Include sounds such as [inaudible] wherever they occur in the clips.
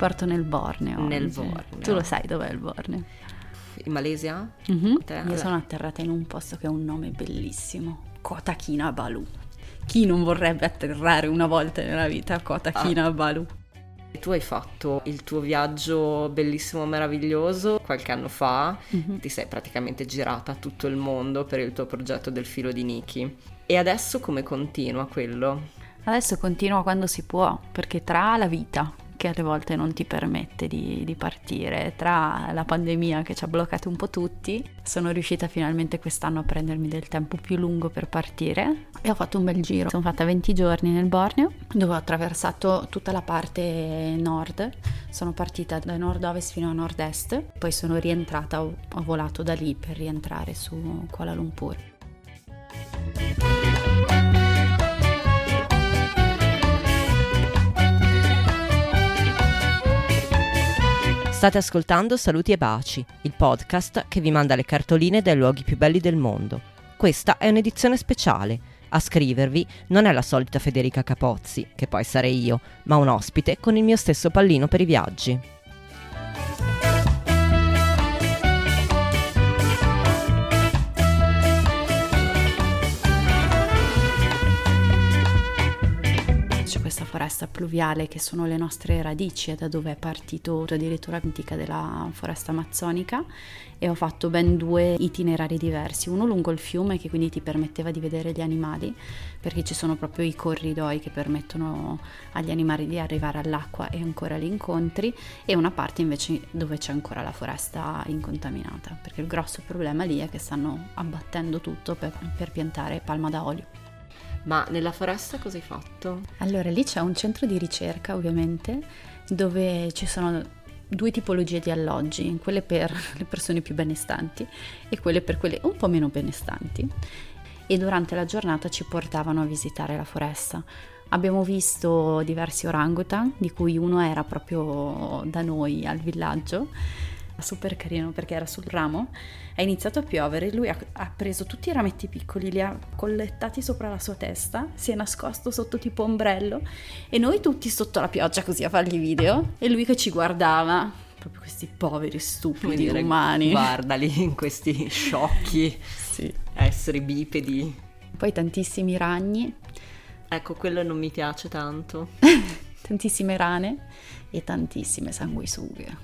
porto nel Borneo. Nel oggi. Borneo. Tu lo sai dov'è il Borneo? In Malesia? Mhm. Te? Io sono atterrata in un posto che ha un nome bellissimo, Kota Kinabalu. Chi non vorrebbe atterrare una volta nella vita a Kota Ah. Kinabalu? Tu hai fatto il tuo viaggio bellissimo, meraviglioso qualche anno fa, Mhm. ti sei praticamente girata tutto il mondo per il tuo progetto del filo di Niki. E adesso come continua quello? Adesso continua quando si può, perché tra la vita, che alle volte non ti permette di, di partire, tra la pandemia che ci ha bloccato un po' tutti, sono riuscita finalmente quest'anno a prendermi del tempo più lungo per partire e ho fatto un bel giro. Sono fatta 20 giorni nel Borneo, dove ho attraversato tutta la parte nord, sono partita da nord-ovest fino a nord-est, poi sono rientrata, ho, ho volato da lì per rientrare su Kuala Lumpur. State ascoltando Saluti e Baci, il podcast che vi manda le cartoline dai luoghi più belli del mondo. Questa è un'edizione speciale. A scrivervi non è la solita Federica Capozzi, che poi sarei io, ma un ospite con il mio stesso pallino per i viaggi. Foresta pluviale che sono le nostre radici, è da dove è partito addirittura l'antica della foresta amazzonica e ho fatto ben due itinerari diversi, uno lungo il fiume che quindi ti permetteva di vedere gli animali, perché ci sono proprio i corridoi che permettono agli animali di arrivare all'acqua e ancora li incontri, e una parte invece dove c'è ancora la foresta incontaminata, perché il grosso problema lì è che stanno abbattendo tutto per, per piantare palma da olio. Ma nella foresta cosa hai fatto? Allora, lì c'è un centro di ricerca, ovviamente, dove ci sono due tipologie di alloggi, quelle per [laughs] le persone più benestanti e quelle per quelle un po' meno benestanti. E durante la giornata ci portavano a visitare la foresta. Abbiamo visto diversi orangutan, di cui uno era proprio da noi al villaggio, super carino perché era sul ramo. È iniziato a piovere, lui ha, ha preso tutti i rametti piccoli, li ha collettati sopra la sua testa, si è nascosto sotto tipo ombrello e noi tutti sotto la pioggia così a fargli video e lui che ci guardava. Proprio questi poveri stupidi dire, umani. Guardali in questi sciocchi Sì. esseri bipedi. Poi tantissimi ragni, Ecco, quello non mi piace tanto. [laughs] tantissime rane e tantissime sanguisughe.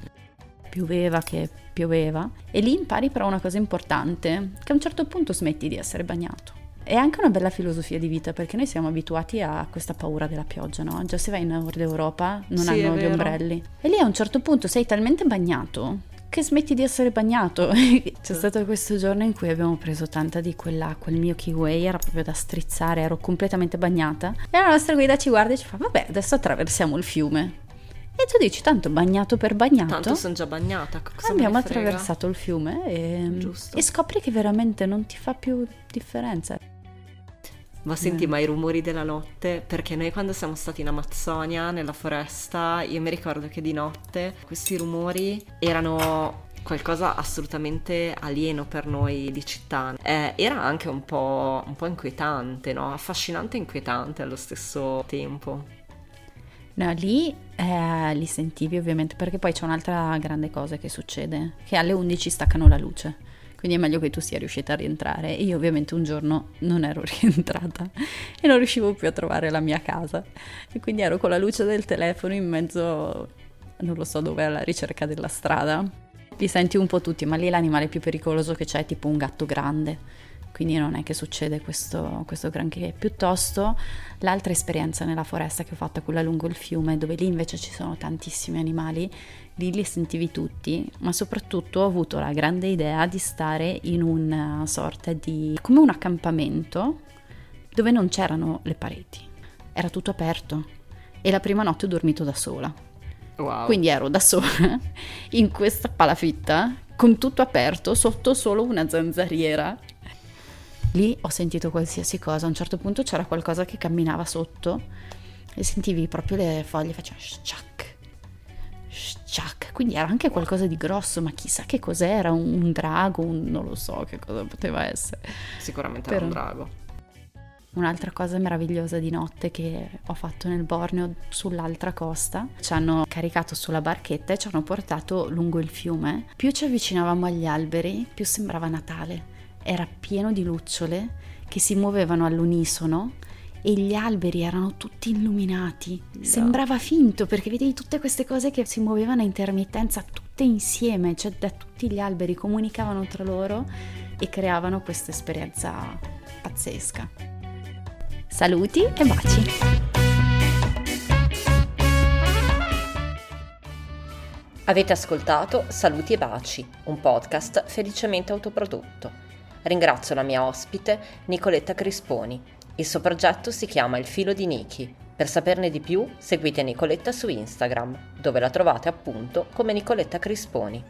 Pioveva che pioveva e lì impari però una cosa importante, che a un certo punto smetti di essere bagnato. È anche una bella filosofia di vita perché noi siamo abituati a questa paura della pioggia, no? Già se vai in Nord Europa non Sì, hanno gli ombrelli. E lì a un certo punto sei talmente bagnato che smetti di essere bagnato. [laughs] C'è stato questo giorno in cui abbiamo preso tanta di quell'acqua, il Milky Way era proprio da strizzare, ero completamente bagnata. E la nostra guida ci guarda e ci fa, vabbè, adesso attraversiamo il fiume. E tu dici, tanto bagnato per bagnato. Tanto sono già bagnata. Abbiamo attraversato il fiume e, e scopri che veramente non ti fa più differenza. Ma senti Eh. mai i rumori della notte? Perché noi quando siamo stati in Amazzonia, nella foresta, io mi ricordo che di notte questi rumori erano qualcosa assolutamente alieno per noi di città. Eh, era anche un po', un po' inquietante, no? Affascinante e inquietante allo stesso tempo. No, lì eh, li sentivi ovviamente perché poi c'è un'altra grande cosa che succede, che alle 11 staccano la luce. Quindi è meglio che tu sia riuscita a rientrare. E io ovviamente un giorno non ero [laughs] rientrata e non riuscivo più a trovare la mia casa. E quindi ero con la luce del telefono in mezzo, non lo so dove, alla ricerca della strada. Li senti un po' tutti, ma lì l'animale più pericoloso che c'è è tipo un gatto grande. Quindi non è che succede questo, questo granché. Piuttosto l'altra esperienza nella foresta che ho fatto, quella lungo il fiume, dove lì invece ci sono tantissimi animali, lì li sentivi tutti, ma soprattutto ho avuto la grande idea di stare in una sorta di... come un accampamento dove non c'erano le pareti, era tutto aperto e la prima notte ho dormito da sola. Wow. Quindi ero da sola [laughs] in questa palafitta con tutto aperto sotto solo una zanzariera. Lì ho sentito qualsiasi cosa, a un certo punto c'era qualcosa che camminava sotto e sentivi proprio le foglie facevano sciac, sciac, quindi era anche qualcosa di grosso, ma chissà che cos'era, un, un drago, un- non lo so che cosa poteva essere. Sicuramente Però- era un drago. Un'altra cosa meravigliosa di notte che ho fatto nel Borneo sull'altra costa, ci hanno caricato sulla barchetta e ci hanno portato lungo il fiume. Più ci avvicinavamo agli alberi, più sembrava Natale. Era pieno di lucciole che si muovevano all'unisono e gli alberi erano tutti illuminati. No. Sembrava finto perché vedevi tutte queste cose che si muovevano a intermittenza tutte insieme, cioè da tutti gli alberi comunicavano tra loro e creavano questa esperienza pazzesca. Saluti e baci! Avete ascoltato Saluti e Baci, un podcast felicemente autoprodotto. Ringrazio la mia ospite Nicoletta Crisponi. Il suo progetto si chiama Il filo di Niki. Per saperne di più seguite Nicoletta su Instagram, dove la trovate appunto come Nicoletta Crisponi.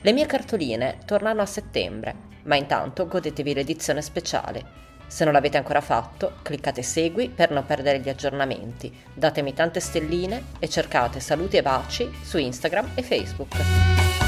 Le mie cartoline tornano a settembre, ma intanto godetevi l'edizione speciale se non l'avete ancora fatto, cliccate segui per non perdere gli aggiornamenti, datemi tante stelline e cercate saluti e baci su Instagram e Facebook.